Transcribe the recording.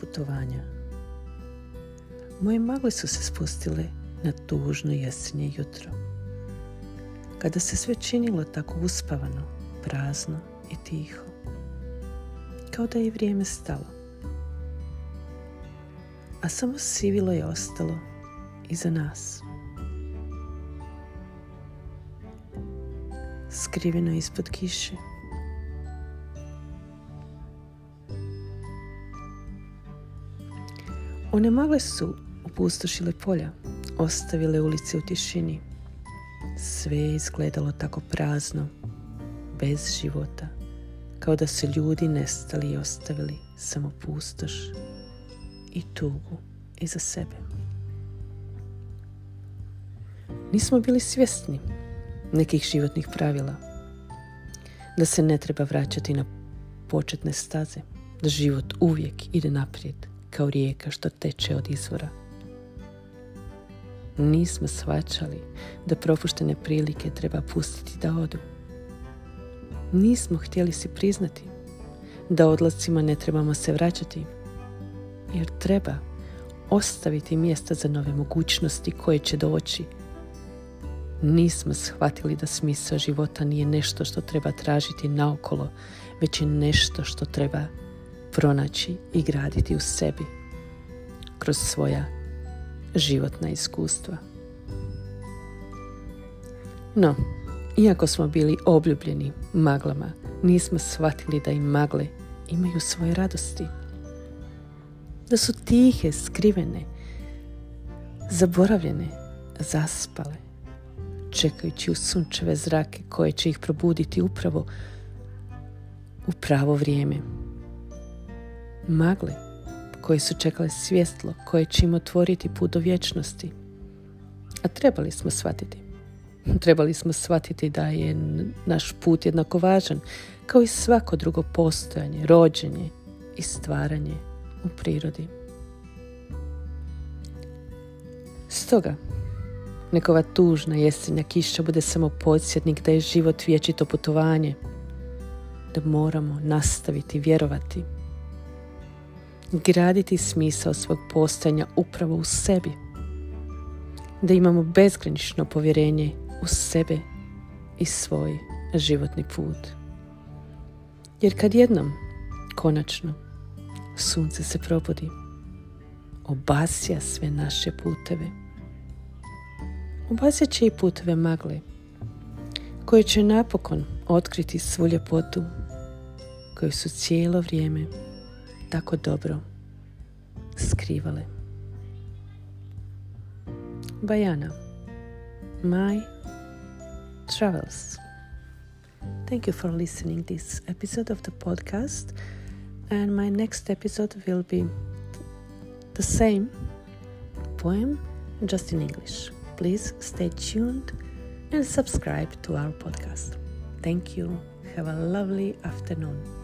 putovanja. Moje magle su se spustile na tužno jesenje jutro. Kada se sve činilo tako uspavano, prazno i tiho. Kao da je vrijeme stalo. A samo sivilo je ostalo iza nas. Skriveno ispod kiše. One magle su opustošile polja, ostavile ulice u tišini. Sve je izgledalo tako prazno, bez života, kao da su ljudi nestali i ostavili samo pustoš i tugu iza sebe. Nismo bili svjesni nekih životnih pravila, da se ne treba vraćati na početne staze, da život uvijek ide naprijed, kao rijeka što teče od izvora. Nismo svačali da propuštene prilike treba pustiti da odu. Nismo htjeli si priznati da odlascima ne trebamo se vraćati, jer treba ostaviti mjesta za nove mogućnosti koje će doći. Nismo shvatili da smisao života nije nešto što treba tražiti naokolo, već je nešto što treba pronaći i graditi u sebi kroz svoja životna iskustva. No, iako smo bili obljubljeni maglama, nismo shvatili da i magle imaju svoje radosti. Da su tihe, skrivene, zaboravljene, zaspale, čekajući u sunčeve zrake koje će ih probuditi upravo u pravo vrijeme magle koje su čekale svjetlo koje će im otvoriti put do vječnosti. A trebali smo shvatiti. Trebali smo shvatiti da je naš put jednako važan kao i svako drugo postojanje, rođenje i stvaranje u prirodi. Stoga, nekova tužna jesenja kiša bude samo podsjetnik da je život vječito putovanje, da moramo nastaviti vjerovati graditi smisao svog postojanja upravo u sebi. Da imamo bezgranično povjerenje u sebe i svoj životni put. Jer kad jednom, konačno, sunce se probudi, obasja sve naše puteve. Obasja će i puteve magle, koje će napokon otkriti svu ljepotu koju su cijelo vrijeme tako dobro. Bajana, my travels. Thank you for listening this episode of the podcast and my next episode will be the same poem just in English. Please stay tuned and subscribe to our podcast. Thank you. Have a lovely afternoon.